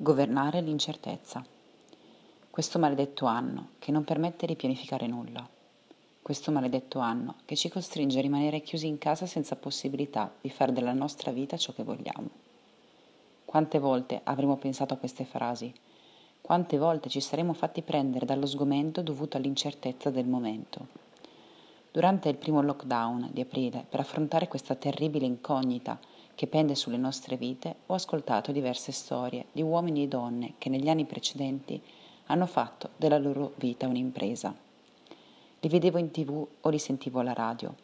Governare l'incertezza. Questo maledetto anno che non permette di pianificare nulla. Questo maledetto anno che ci costringe a rimanere chiusi in casa senza possibilità di fare della nostra vita ciò che vogliamo. Quante volte avremo pensato a queste frasi? Quante volte ci saremmo fatti prendere dallo sgomento dovuto all'incertezza del momento? Durante il primo lockdown di aprile, per affrontare questa terribile incognita, che pende sulle nostre vite, ho ascoltato diverse storie di uomini e donne che negli anni precedenti hanno fatto della loro vita un'impresa. Li vedevo in tv o li sentivo alla radio.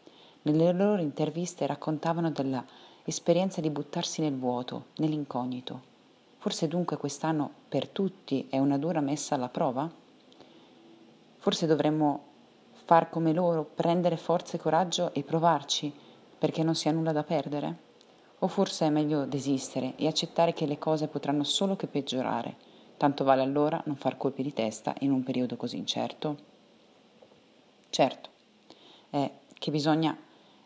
Nelle loro interviste raccontavano dell'esperienza di buttarsi nel vuoto, nell'incognito. Forse dunque quest'anno per tutti è una dura messa alla prova? Forse dovremmo far come loro, prendere forza e coraggio e provarci, perché non si ha nulla da perdere? O forse è meglio desistere e accettare che le cose potranno solo che peggiorare, tanto vale allora non far colpi di testa in un periodo così incerto? Certo, è che bisogna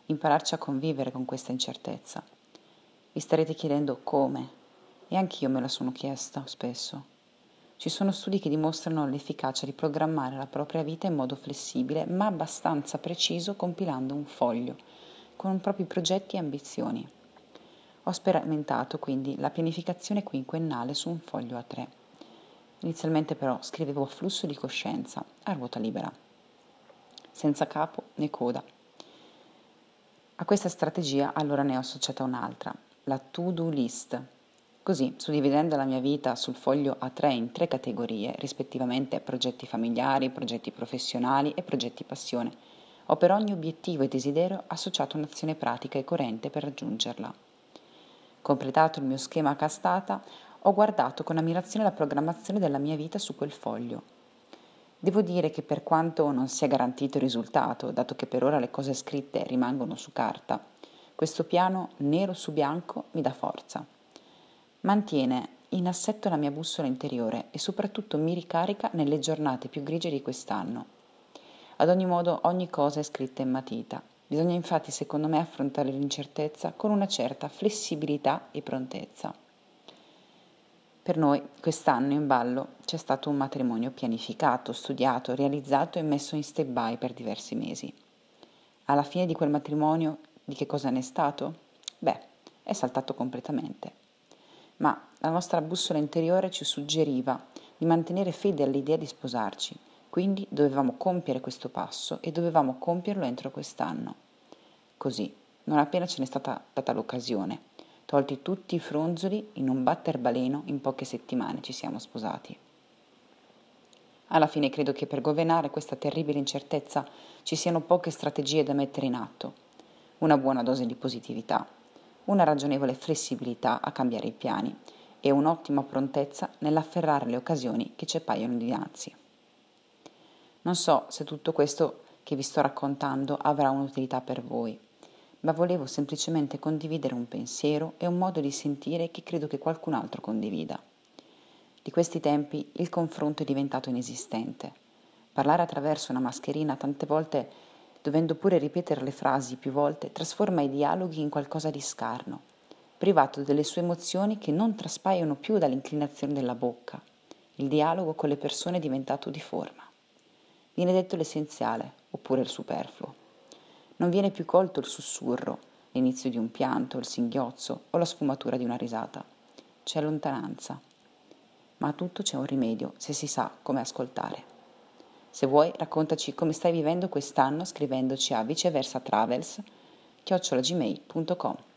impararci a convivere con questa incertezza. Vi starete chiedendo come, e anch'io me la sono chiesta spesso. Ci sono studi che dimostrano l'efficacia di programmare la propria vita in modo flessibile ma abbastanza preciso compilando un foglio con propri progetti e ambizioni. Ho sperimentato quindi la pianificazione quinquennale su un foglio a tre. Inizialmente però scrivevo a flusso di coscienza, a ruota libera, senza capo né coda. A questa strategia allora ne ho associata un'altra, la to-do list. Così, suddividendo la mia vita sul foglio A3 in tre categorie, rispettivamente progetti familiari, progetti professionali e progetti passione, ho per ogni obiettivo e desiderio associato un'azione pratica e coerente per raggiungerla. Completato il mio schema a castata, ho guardato con ammirazione la programmazione della mia vita su quel foglio. Devo dire che per quanto non sia garantito il risultato, dato che per ora le cose scritte rimangono su carta, questo piano nero su bianco mi dà forza. Mantiene in assetto la mia bussola interiore e soprattutto mi ricarica nelle giornate più grigie di quest'anno. Ad ogni modo ogni cosa è scritta in matita Bisogna infatti, secondo me, affrontare l'incertezza con una certa flessibilità e prontezza. Per noi quest'anno in ballo c'è stato un matrimonio pianificato, studiato, realizzato e messo in stand-by per diversi mesi. Alla fine di quel matrimonio di che cosa ne è stato? Beh, è saltato completamente. Ma la nostra bussola interiore ci suggeriva di mantenere fede all'idea di sposarci, quindi dovevamo compiere questo passo e dovevamo compierlo entro quest'anno. Così, non appena ce n'è stata data l'occasione, tolti tutti i fronzoli, in un batter baleno, in poche settimane ci siamo sposati. Alla fine credo che per governare questa terribile incertezza ci siano poche strategie da mettere in atto. Una buona dose di positività, una ragionevole flessibilità a cambiare i piani e un'ottima prontezza nell'afferrare le occasioni che ci appaiono dinanzi. Non so se tutto questo che vi sto raccontando avrà un'utilità per voi, ma volevo semplicemente condividere un pensiero e un modo di sentire che credo che qualcun altro condivida. Di questi tempi il confronto è diventato inesistente. Parlare attraverso una mascherina tante volte, dovendo pure ripetere le frasi più volte, trasforma i dialoghi in qualcosa di scarno, privato delle sue emozioni che non traspaiono più dall'inclinazione della bocca. Il dialogo con le persone è diventato di forma viene detto l'essenziale oppure il superfluo. Non viene più colto il sussurro, l'inizio di un pianto, il singhiozzo o la sfumatura di una risata. C'è lontananza. Ma a tutto c'è un rimedio se si sa come ascoltare. Se vuoi, raccontaci come stai vivendo quest'anno scrivendoci a viceversa travels chiocciolagmail.com.